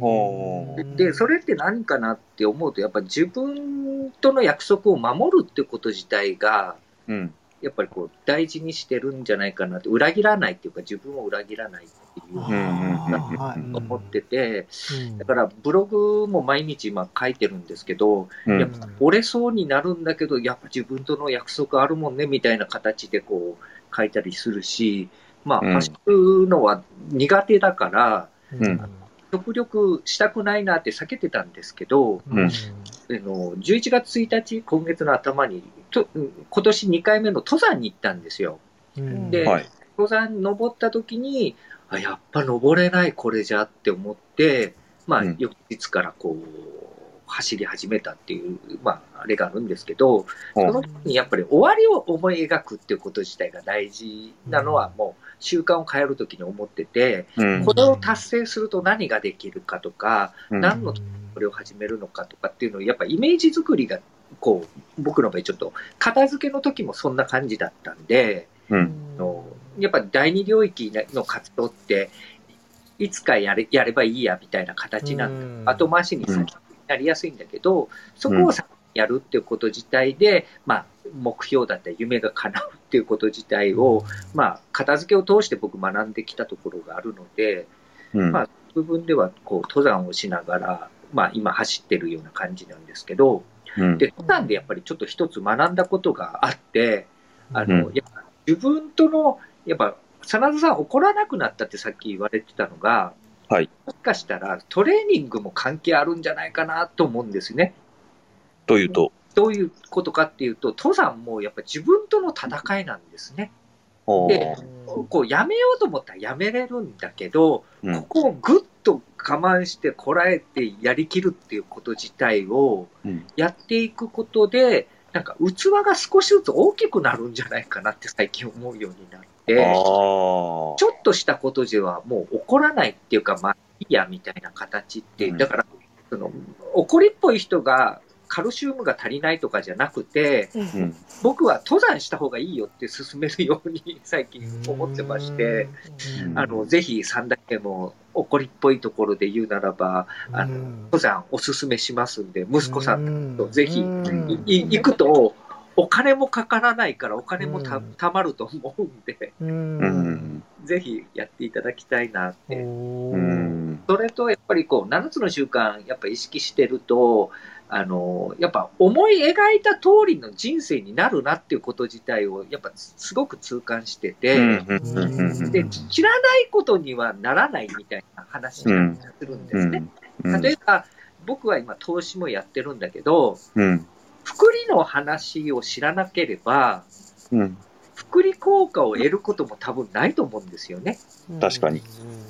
ほうんで、それって何かなって思うと、やっぱ自分との約束を守るってこと自体が、うん。やっぱりこう大事にしてるんじゃないかなって、裏切らないっていうか、自分を裏切らないっていうあうんうんうんーはいうん。思ってて、うん。だからブログも毎日今書いてるんですけど、うん。やっぱ折れそうになるんだけど、やっぱ自分との約束あるもんねみたいな形でこう書いたりするし、まあ、うん。走るのは苦手だから、うん極力したくないなって避けてたんですけど、うんあの11月1日、今月の頭に、とうん今年2回目の登山に行ったんですよ。うんではい。登山登った時に、あ、やっぱ登れない、これじゃって思って、まあうん、翌日からこう、走り始めたっていう、まあ、あれがあるんですけど、その時にやっぱり終わりを思い描くっていうこと自体が大事なのは、もう習慣を変える時に思ってて、うんこれを達成すると何ができるかとか、うん何のこれを始めるのかとかっていうのを、やっぱイメージ作りが、こう、僕の場合ちょっと、片付けの時もそんな感じだったんで、うん。あのやっぱ第二領域の活動って、いつかやれやればいいやみたいな形なんだ。後回しに先になりやすいんだけど、そこをやるっていうこと自体で、まあ、目標だったり夢が叶うっていうこと自体を、まあ、片付けを通して僕学んできたところがあるので、うん。まあ部分ではこう登山をしながら、まあ、今走ってるような感じなんですけど、うん。で登山でやっぱりちょっと一つ学んだことがあって、あの、うん。やっぱ自分との、やっぱ、真田さん怒らなくなったってさっき言われてたのが、はい。もしかしたらトレーニングも関係あるんじゃないかなと思うんですね。というと、どういうことかっていうと、登山もやっぱ自分との戦いなんですね。おでーこうやめようと思ったらやめれるんだけど、うん。ここをぐっと我慢してこらえてやりきるっていうこと自体をうん。やっていくことで、なんか器が少しずつ大きくなるんじゃないかなって最近思うようになっちょっとしたことではもう怒らないっていうか、まあいいやみたいな形って、うん。だから、その怒りっぽい人がカルシウムが足りないとかじゃなくて、うん。僕は登山した方がいいよって勧めるように 最近思ってまして、うん。あの、ぜひ三代目も怒りっぽいところで言うならば、あの、登山おすすめしますんで、息子さんとぜひ行くと、お金もかからないからお金もたうん。たまると思うんで、ううん。んぜひやっていただきたいなって。それとやっぱりこう、7つの習慣、やっぱ意識してると、あの、やっぱ思い描いた通りの人生になるなっていうこと自体を、やっぱすごく痛感してて、で、知らないことにはならないみたいな話になってるんですね。うん。例えば、僕は今投資もやってるんだけど、うん福利の話を知らなければ、うん。福利効果を得ることも多分ないと思うんですよね。確かに。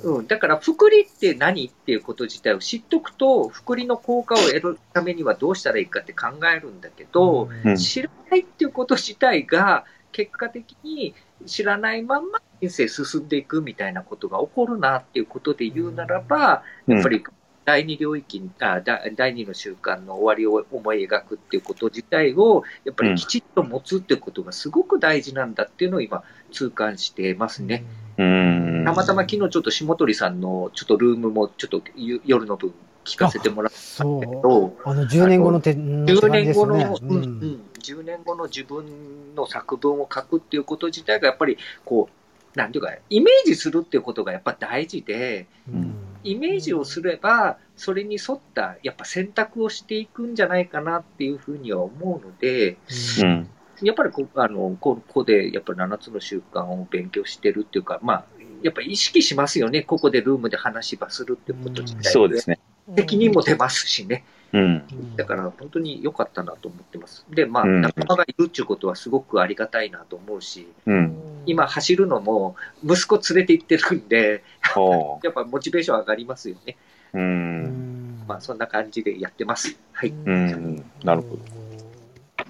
うん、だから、福利って何っていうこと自体を知っとくと、福利の効果を得るためにはどうしたらいいかって考えるんだけど、うん。知らないっていうこと自体が、結果的に知らないまんま人生進んでいくみたいなことが起こるなっていうことで言うならば、やっぱり第二領域あ第第二の習慣の終わりを思い描くっていうこと自体をやっぱりきちっと持つっていうことがすごく大事なんだっていうのを今痛感してますね。うん。たまたま昨日ちょっと下鳥さんのちょっとルームもちょっとゆ夜の分聞かせてもらったんだけそど、う。あの、10年後の手の手10紙で年後の。ううんんうん、10年後の自分の作文を書くっていうこと自体がやっぱりこう、なんていうか、イメージするっていうことがやっぱ大事で、うんイメージをすれば、それに沿ったやっぱ選択をしていくんじゃないかなっていうふうには思うので、うん。やっぱりこあのこここでやっぱ7つの習慣を勉強してるっていうか、まあ、やっぱり意識しますよね、ここでルームで話ばするってこと自体そうですね。責任も出ますしね。うん。うんだから本当に良かったなと思ってます。で、まあ、うん仲間がいるっていうことはすごくありがたいなと思うし、うん。今走るのも息子連れて行ってるんで、ほ やっぱモチベーション上がりますよね。う。んまあ、そんな感じでやってます。はい。うん。なるほど。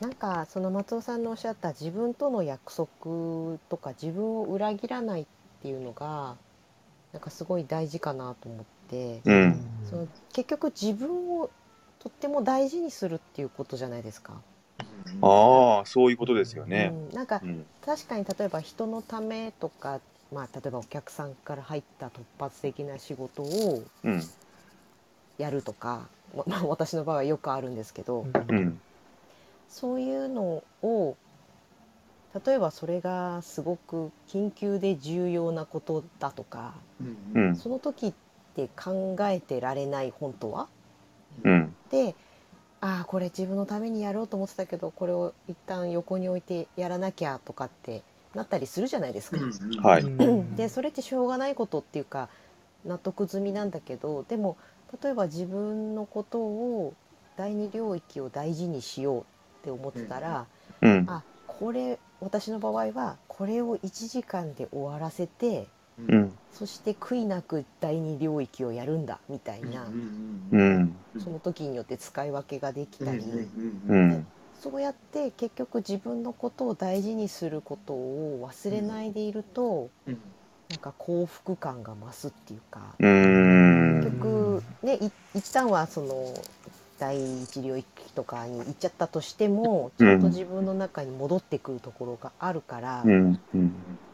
なんかその松尾さんのおっしゃった自分との約束とか自分を裏切らないっていうのがなんかすごい大事かなと思って、うん。その結局自分をとっても大事にするっていうことじゃないですか。ああ、そういうことですよね。うん、なんかうん。確かに例えば人のためとか、まあ、例えばお客さんから入った突発的な仕事をうん。やるとか、ま まあ、私の場合はよくあるんですけど、うん。そういうのを例えばそれがすごく緊急で重要なことだとかううんん。その時って考えてられない本当は？うん。でああこれ自分のためにやろうと思ってたけどこれを一旦横に置いてやらなきゃとかってなったりするじゃないですか。はい でそれってしょうがないことっていうか納得済みなんだけどでも例えば自分のことを第二領域を大事にしようって思ってたら、うん。あこれ私の場合はこれを1時間で終わらせてうん。そして悔いなく第二領域をやるんだみたいな、うん。その時によって使い分けができたり、うん。そうやって結局自分のことを大事にすることを忘れないでいると、なんか幸福感が増すっていうか、うん。結局ねい一旦はその第一領域とかに行っちゃったとしてもちゃんと自分の中に戻ってくるところがあるから、うん。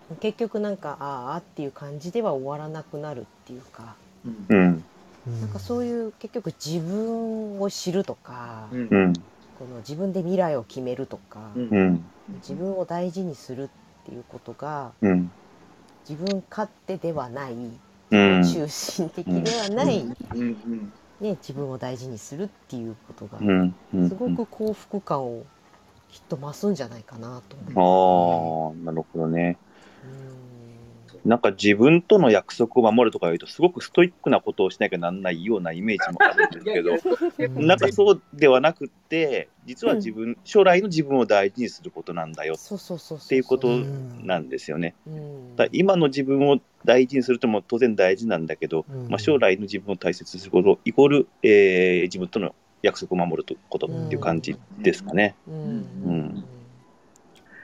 うん。結局なんかああっていう感じでは終わらなくなるっていうかうん。なんかそういう結局自分を知るとか、うん。この自分で未来を決めるとか、うん。自分を大事にするっていうことがうん。自分勝手ではない、うん。中心的ではない、うんね、自分を大事にするっていうことが。すごく幸福感をきっと増すんじゃないかなと思う。ああ、なるほどね。うんなんか自分との約束を守るとか言うと、すごくストイックなことをしなきゃなんないようなイメージもあるんですけど、なんかそうではなくって、実は自分、将来の自分を大事にすることなんだよっていうことうんなんですよね。今の自分を大事にするとも当然大事なんだけど、うん。まあ、将来の自分を大切にすることイコール、えー自分との約束を守ることっていう感じですかね。うん。うん。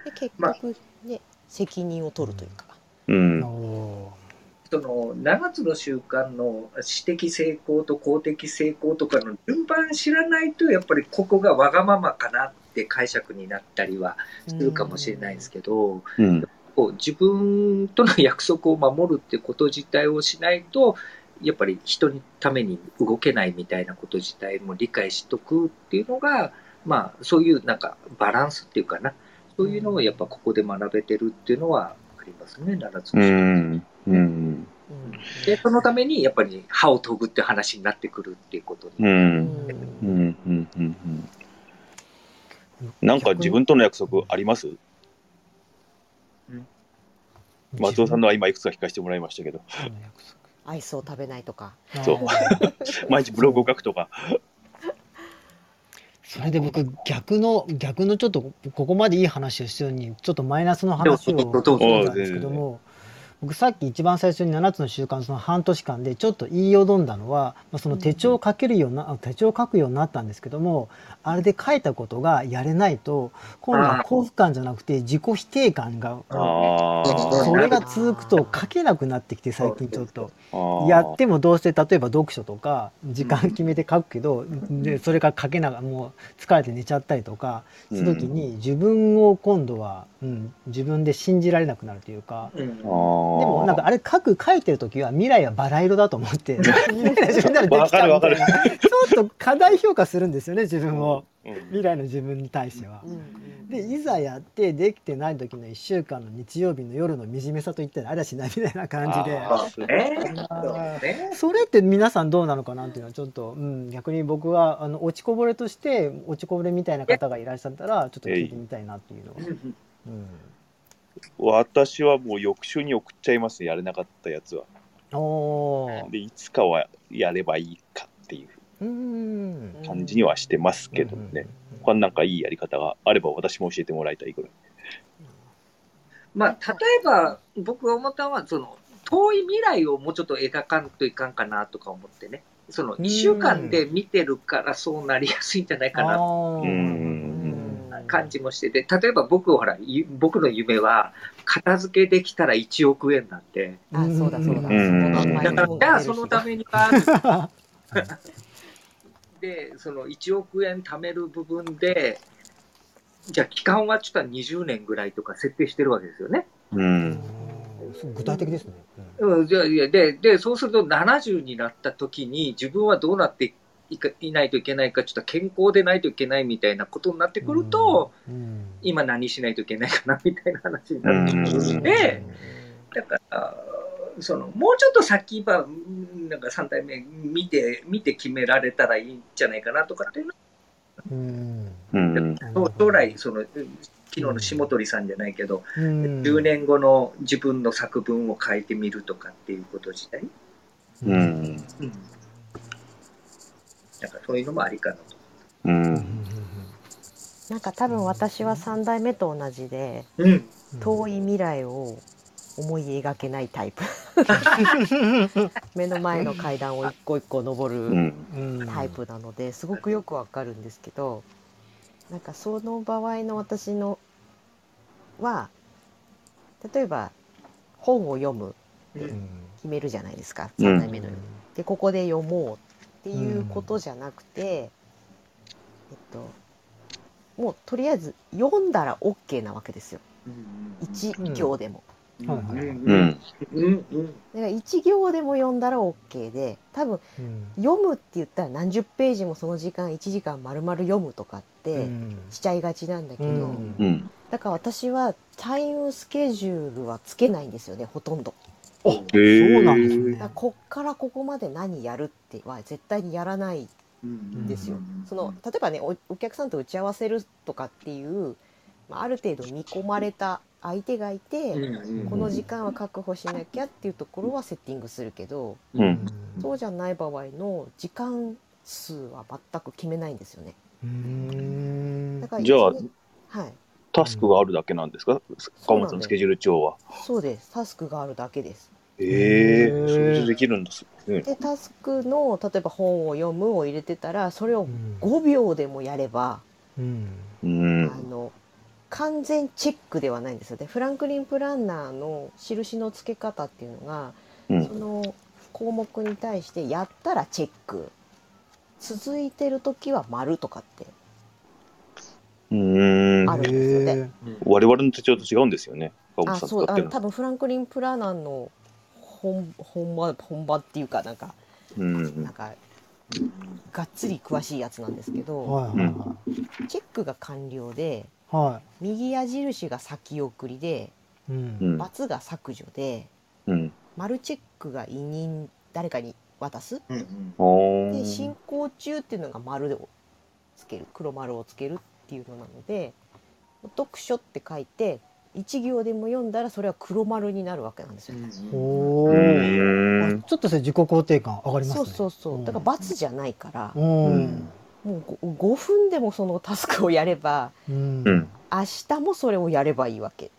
で結ま局ね、責任を取るというか、うん。おその7つの習慣の私的成功と公的成功とかの順番知らないとやっぱりここがわがままかなって解釈になったりはするかもしれないんですけど、うん。こう自分との約束を守るってこと自体をしないとやっぱり人のために動けないみたいなこと自体も理解しとくっていうのがまあそういうなんかバランスっていうかなそういうのをやっぱここで学べてるっていうのはありますね7つうの。うん。うんで、そのためにやっぱり歯を研ぐって話になってくるっていうことに。うん。うん。うん。うん。うん。なんか自分との約束あります？松尾さんのは今いくつか聞かせてもらいましたけど、アイスを食べないとかそう 毎日ブログを書くとか。それで僕逆の逆のちょっとここまでいい話をしてるのにちょっとマイナスの話をしてたんですけども僕さっき一番最初に7つの習慣その半年間でちょっと言いよどんだのはまあその手帳を書けるような、手帳を書くようになったんですけどもあれで書いたことがやれないと今度は幸福感じゃなくて自己否定感があそれが続くと書けなくなってきて最近ちょっと。あ。やってもどうせ例えば読書とか時間決めて書くけど、でそれが書けながらもう疲れて寝ちゃったりとかする時に自分を今度は、うん、自分で信じられなくなるというか。うんでもなんかあれ書く書いてる時は未来はバラ色だと思って 自分ならできちゃうみたいな。ちょっと過大評価するんですよね自分をうん。未来の自分に対しては。う。んでいざやってできてない時の1週間の日曜日の夜の惨めさといったらありゃしないみたいな感じで。あー。それって皆さんどうなのかなっていうのはちょっと、うん、逆に僕はあの落ちこぼれとして落ちこぼれみたいな方がいらっしゃったらちょっと聞いてみたいなっていうのは。うん私はもう翌週に送っちゃいますやれなかったやつは。おーでいつかはやればいいかっていううん感じにはしてますけどね。他になんかいいやり方があれば私も教えてもらいたいぐらい。まあ、例えば、僕が思ったのは、その、遠い未来をもうちょっと描かんといかんかなとか思ってね。その、うん一週間で見てるからそうなりやすいんじゃないかなうん感じもしてて、例えば僕ほら、ゆ僕の夢は、片付けできたら1億円なんて。あそうだそうだ、だから、じゃあそのためには、うん で、その1億円貯める部分で、じゃあ期間はちょっと20年ぐらいとか設定してるわけですよね。うん。具体的ですね。うん、じゃあいやで、で、そうすると70になった時に自分はどうなっていかいないといけないか、ちょっと健康でないといけないみたいなことになってくると、うん、今何しないといけないかなみたいな話になってくるんで、だから、その、もうちょっと先は、うんなんか3代目見て、見て決められたらいいんじゃないかなとかっていうのうんうん。は、将来、その、うん昨日の下鳥さんじゃないけど、うん10年後の自分の作文を書いてみるとかっていうこと自体、うん。うん。なんかそういうのもありかなと。うん。なんか多分私は3代目と同じでうん。遠い未来を思い描けないタイプ目の前の階段を一個一個登るタイプなのですごくよくわかるんですけどなんかその場合の私のは例えば本を読むうん決めるじゃないですかうん3代目のように。でここで読もうっていうことじゃなくて、えっともうとりあえず読んだら OK なわけですよ1行でも。うん。うん。うん。うん。だから1行でも読んだら OK で多分うん読むって言ったら何十ページもその時間1時間丸々読むとかってうんしちゃいがちなんだけど、うんうん。だから私はタイムスケジュールはつけないんですよねほとんど。あそうなんですねこっからここまで何やるっては絶対にやらないんですよ。その例えばねおお客さんと打ち合わせるとかっていう、まあ、ある程度見込まれた相手がいて、うんこの時間は確保しなきゃっていうところはセッティングするけど、うん。そうじゃない場合の時間数は全く決めないんですよね。うんだからじゃあはい、タスクがあるだけなんですか？川本さんのスケジュール帳は。そうです。タスクがあるだけです。え、ーそれでできるんですね。で、タスクの例えば本を読むを入れてたら、それをうん5秒でもやれば、うんうんあ。の完全チェックではないんですよね。フランクリン・プランナーの印の付け方っていうのが、うんその項目に対してやったらチェック、続いてる時は丸とかってうんあるんですよね。へ我々の手帳と違うんですよね。川あ、そう、あ。多分フランクリン・プランナーの本本場本場っていうかなんかうんなんかがっつり詳しいやつなんですけーど、はいはいはチェックが完了でいは右矢印が先送りでいうんうん。×が削除でうん。丸チェックが委任誰かに渡すうん。で進行中っていうのが丸でつける黒丸をつけるっていうのなので読書って書いて1行でも読んだらそれは黒丸になるわけなんですよ。おうー。んあちょっとそれ自己肯定感上がりますね。そうそうそう。だから×じゃないからううん。んもう 5, 5分でもそのタスクをやればうん。うん。明日もそれをやればいいわけ。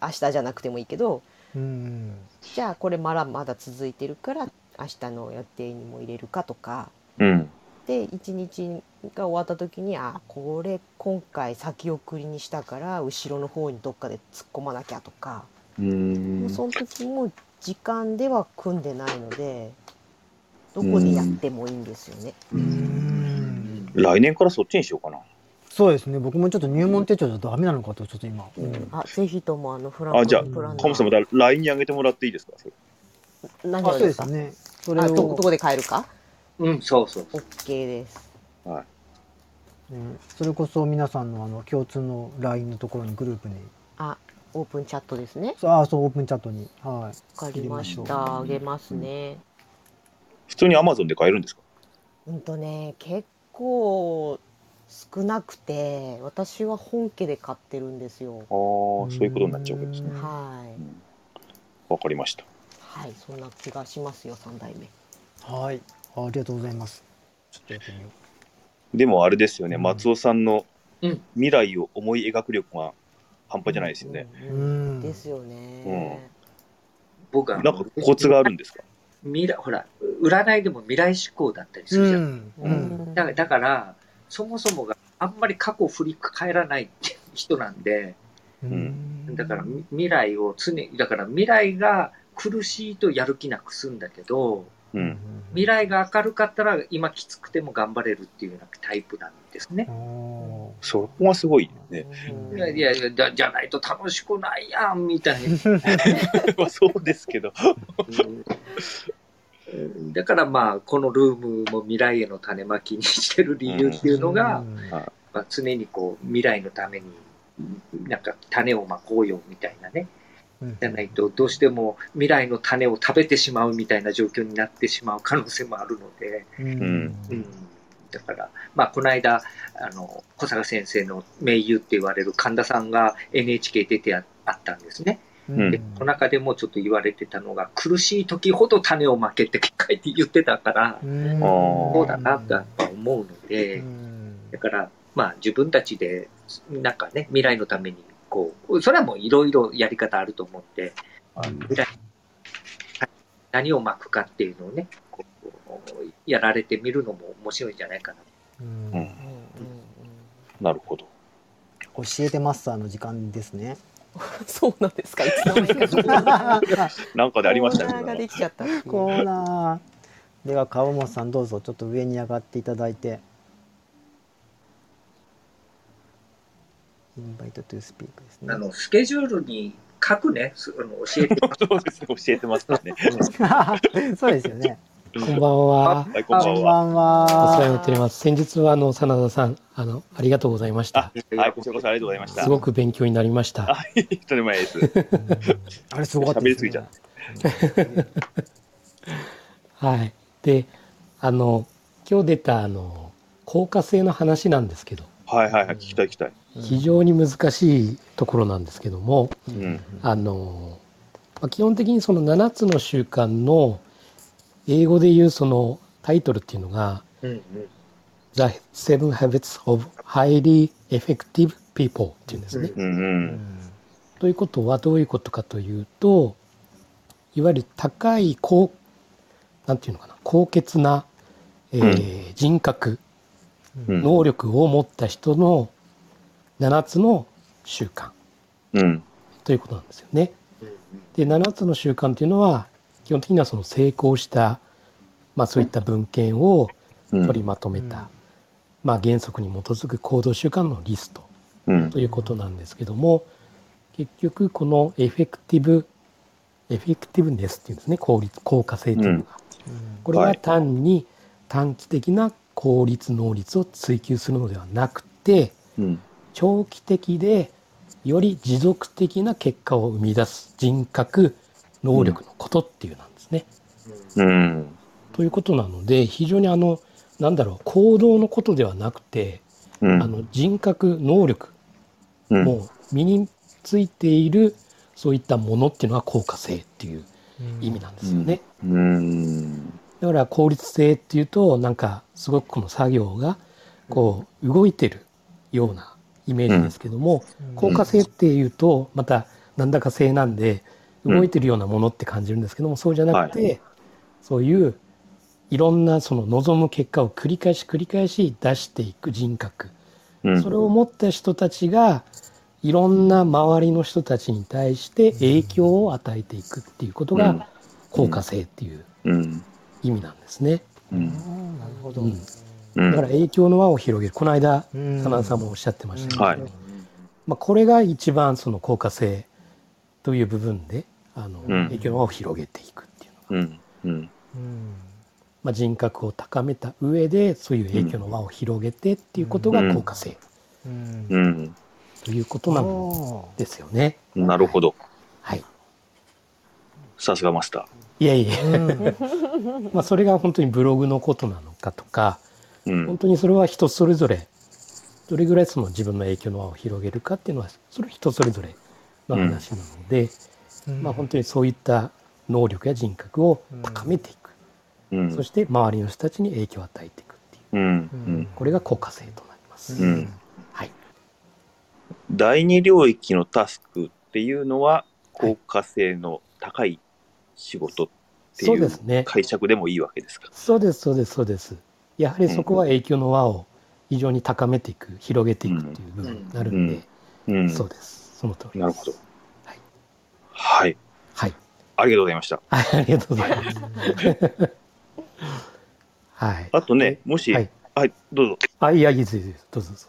明日じゃなくてもいいけどうん。じゃあこれまだまだ続いてるから明日の予定にも入れるかとかうん。で一日が終わった時にあこれ今回先送りにしたから後ろの方にどっかで突っ込まなきゃとか、うーんもうその時も時間では組んでないのでどこでやってもいいんですよね。うん。来年からそっちにしようかな。そうですね。僕もちょっと入門手帳じゃダメなのかと、ちょっと今。うんあぜひともあのフランあ、じゃあ、プランナカモさんまた LINE に上げてもらっていいですか？それあ、そう何をでか？ですすね。それあどこで買えるか？うん、そうそう。OK です。うんそれこそ皆さんのあの共通の LINE のところにグループに、あオープンチャットですね。そうあ、そう、オープンチャットに。はい。わかりまし入れましょた。あげますね。普通に Amazon で買えるんですか？うんとね結構少なくて私は本家で買ってるんですよ。ああ、そういうことになっちゃうわけですね。うんはい、わかりました。はい、そんな気がしますよ三代目。はい。あありがとうございます。ちょっとやってみよでもあれですよね、うん松尾さんのうん未来を思い描く力が半端じゃないですよね。ですよね。僕は、なんかコツがあるんですか？未来、ほら、占いでも未来志向だったりすう。るじゃん。ん。ううんん。だだから、そもそもがあんまり過去を振り返らないって人なんで、うんだからみ未来を常に、だから未来が苦しいとやる気なくすんだけど、うん。未来が明るかったら今きつくても頑張れるっていうようなタイプなんですね。おそこがすごいね。うんいやいやいやだ、じゃないと楽しくないやん、みたいな。まあそうですけど。うんだからまあ、このルームも未来への種まきにしてる理由っていうのが、うんまあ、常にこう未来のためになんか種をまこうよみたいなね。うん。じゃないとどうしても未来の種を食べてしまうみたいな状況になってしまう可能性もあるので、うん。うん、だから、まあ、この間、あの、小坂先生の盟友って言われる神田さんが NHK 出てああったんですね。うん。で、この中でもちょっと言われてたのが、苦しい時ほど種をまけって書いて言ってたから、うん。そうだなとやっぱ思うので、うん。だから、まあ自分たちで、なんかね、未来のために、こう、それはもういろいろやり方あると思って、未来、何をまくかっていうのをね、こうやられてみるのも面白いんじゃないかな。うんうんうんうんなるほど。教えてマスターの時間ですね。う んそうなんですか？いつの間にかコーなんかでありましたナーがね。できちゃった。コーナー。では川本さんどうぞちょっと上に上がっていただいて。インバイトトゥースピークですね。あの、スケジュールに書くね、すあの教えて そうですね、教えてますね。そうですよね。こんばんは。はい、こんばんは。こんばんおは。世話になっております。先日はあの真田さん、あのありがとうございました。はい、こちらこそありがとうございました。すごく勉強になりました。あ、一人前です。あれすごかったですね。喋りすぎちゃっはい。で、あの今日出たあの効果性の話なんですけど、はいはいはい、聞きたい聞きたい。非常に難しいところなんですけども、うん。あのまあ基本的にその7つの習慣の英語で言うそのタイトルっていうのがうんうん。The Seven Habits of Highly Effective People っていうんですね。うんう。うんんということはどういうことかというといわゆる高い高なんていうのかな高潔な、えー人格うん能力を持った人の7つの習慣。うん。ということなんですよね。うんうんで7つの習慣というのは基本的にはその成功した、まあ、そういった文献をうん。取りまとめた、まあ、原則に基づく行動習慣のリストうん。ということなんですけども結局この effective effectiveness っていうんですね。効率効果性というのが、これははい。単に短期的な効率能率を追求するのではなくてうん。長期的でより持続的な結果を生み出す人格能力のことっていうなんですね。うん。ということなので非常にあのなんだろう行動のことではなくて、うん。あの人格能力うん、もう身についているそういったものっていうのが効果性っていう意味なんですよね。うん。だから効率性っていうとなんかすごくこの作業がこう動いてるようなイメージですけども、効果性っていうとまたなんだか性なんでうん動いてるようなものって感じるんですけども、そうじゃなくて、そういういろんなその望む結果を繰り返し繰り返し出していく人格、うん。それを持った人たちがいろんな周りの人たちに対して影響を与えていくっていうことうん。が効果性っていう。うん。意味なんですね。うん。なるほど。だから影響の輪を広げるこの間うん真田さんもおっしゃってましたけど、はいまあ、これが一番その効果性という部分であの、うん影響の輪を広げていくっていうのが、うん。うん。うんまあ、人格を高めた上でそういう影響の輪を広げてっていうことが効果性うんうん。ということなんおですよね。なるほど。はい、さすがマスタいやいや、ーうん まあ、それが本当にブログのことなのかとかー。うん。本当にそれは人それぞれどれぐらいその自分の影響の輪を広げるかっていうのはそれは人それぞれの話なので、まあ、本当にそういった能力や人格を高めていく、うんそして周りの人たちに影響を与えていくっていううん。うん。これが効果性となります。第二領域のタスクっていうのは、効果性の高い仕事っていうそうですね。解釈でもいいわけですか？そうですそうですそうです。やはりそこは影響の輪を非常に高めていく広げていくっていう部分になるんで、うん。そうですその通りです。なるほど。はい、はい。はい、ありがとうございました。はいありがとうございます。はい。あとね、もし、ははいい、どうぞ。あいやいいですいいです。どうぞどうぞ。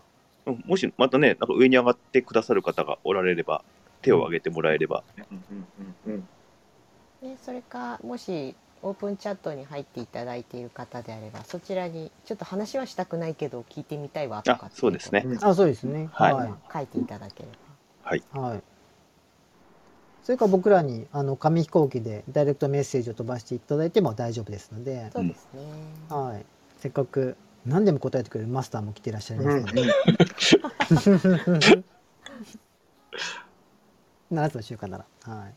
うんもしまたね、なんか上に上がってくださる方がおられれば、手を挙げてもらえれば。うんうんね、それかもしオープンチャットに入っていただいている方であればそちらにちょっと話はしたくないけど聞いてみたいわとかあ、そうですね。あ、そうですね。はいはい。書いていただけれはい。はい。それから僕らにあの紙飛行機でダイレクトメッセージを飛ばしていただいても大丈夫ですのでば、そうですね、はい。せっかく何でも答えてくれるマスターも来ていらっしゃいますので、7つの習慣なら。はい。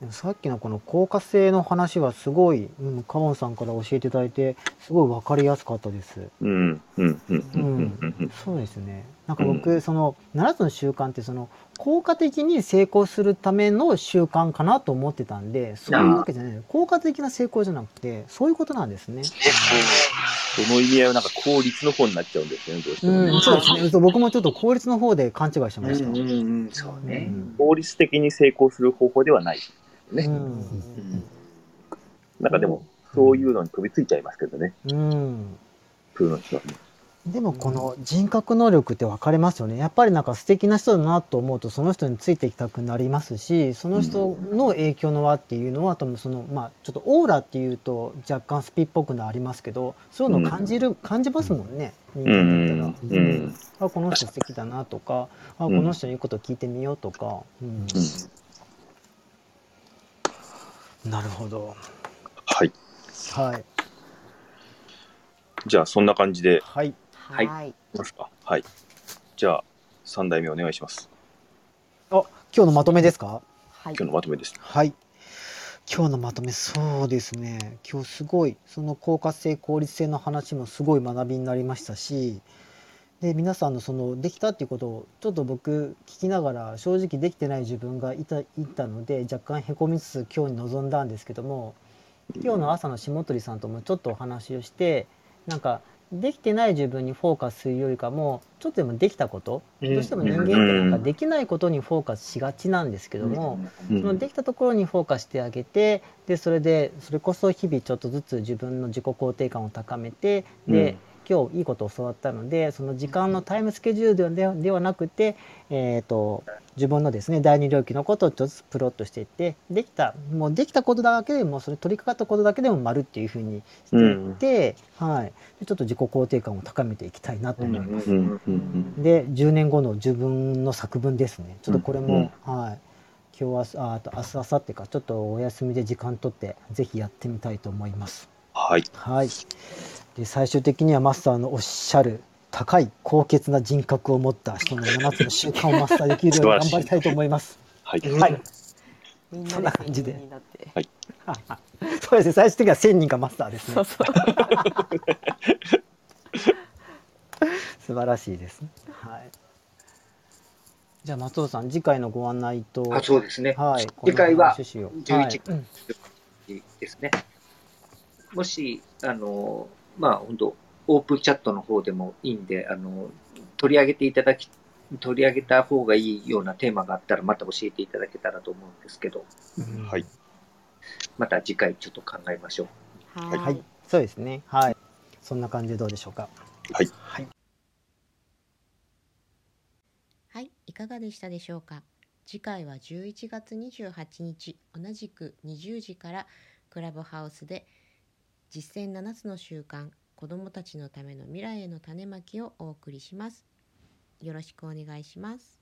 でもさっきのこの効果性の話はすごい、うん、カモンさんから教えていただいてすごい分かりやすかったです。うん、うん、うん、うん、うん、うん。そうですね。なんか僕、その7つの習慣ってその効果的に成功するための習慣かなと思ってたんで、そういうわけじゃない。効果的な成功じゃなくて、そういうことなんですね。その意味合いはなんか効率の方になっちゃうんですよね、どうしてもね。うん、そうですね。僕もちょっと効率の方で勘違いしてました。うんうんうんそうね。効率的に成功する方法ではない。ね。うん。なんかでも、そういうのに飛びついちゃいますけどね、うん。の人はね。でもこの人格能力って分かれますよね。やっぱりなんか素敵な人だなと思うとその人についていきたくなりますし、その人の影響の輪っていうのは多分そのまあちょっとオーラっていうと若干スピっぽくなりますけど、そういうのを感じる、感じますもんね。人う間だん、ったら。うん、あこの人素敵だなとか、あこの人の言うこと聞いてみようとか。うんなるほど。はい。はいじゃあ、そんな感じでいはい。はいはいきますか。はい。じゃあ、3代目お願いします。あ今日のまとめですか？はい今日のまとめです。はい。今日のまとめ、そうですね。今日すごい、その効果性、効率性の話もすごい学びになりましたし、で、皆さんのその、できたっていうことを、ちょっと僕、聞きながら、正直できてない自分がいた、いたので、若干へこみつつ今日に臨んだんですけども、今日の朝の下鳥さんともちょっとお話をして、なんか、できてない自分にフォーカスするよりかも、ちょっとでもできたこと、うん。どうしても人間ってなんかできないことにフォーカスしがちなんですけども、うん。そのできたところにフォーカスしてあげてでそれでそれこそ日々ちょっとずつ自分の自己肯定感を高めてで、今日いいことを教わったのでその時間のタイムスケジュールではではなくて、えー、と自分のですね第二領域のことをちょっとずつプロットしていってできたもうできたことだけでもそれ取り掛かったことだけでも丸っていうふうにしていって、はい、でちょっと自己肯定感を高めていきたいなと思います。うん、うん、うん。で10年後の自分の作文ですね。ちょっとこれも、はい。今日はああと明日明後日か。ちょっとお休みで時間取ってぜひやってみたいと思います。はい。はいで最終的にはマスターのおっしゃる高い高潔な人格を持った人の7つの習慣をマスターできるように頑張りたいと思います。はい。はい。そんな感じで。1000人になって。そうですね。最終的には1000人がマスターですね。そうそう。素晴らしいですね。はい。じゃあ松尾さん次回のご案内とあそうですね。はい。次回はこの趣旨を。11はい。うんですね。もし、あの、まあ、本当オープンチャットの方でもいいんで、あの、取り上げていただき、取り上げた方がいいようなテーマがあったら、また教えていただけたらと思うんですけど、うんはい。また次回ちょっと考えましょう。ははい、そうですね。はい。そんな感じでどうでしょうか？はい。はい。はい、いかがでしたでしょうか？次回は11月28日、同じく20時からクラブハウスで実践7つの習慣、子どもたちのための未来への種まきをお送りします。よろしくお願いします。